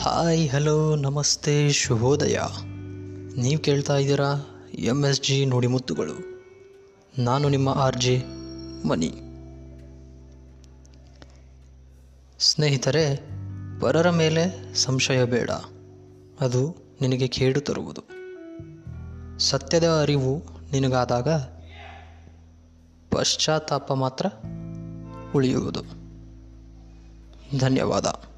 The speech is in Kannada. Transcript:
ಹಾಯ್ ಹಲೋ ನಮಸ್ತೆ, ಶುಭೋದಯ. ನೀವು ಕೇಳ್ತಾ ಇದ್ದೀರಾ ಎಂ ಎಸ್ ಜಿ ನುಡಿಮುತ್ತುಗಳು ನಾನು ನಿಮ್ಮ ಆರ್ ಜೆ ಮನಿ. ಸ್ನೇಹಿತರೆ, ಪರರ ಮೇಲೆ ಸಂಶಯ ಬೇಡ. ಅದು ನಿನಗೆ ಕೇಡು ತರುವುದು. ಸತ್ಯದ ಅರಿವು ನಿನಗಾದಾಗ ಪಶ್ಚಾತ್ತಾಪ ಮಾತ್ರ ಉಳಿಯುವುದು. ಧನ್ಯವಾದ.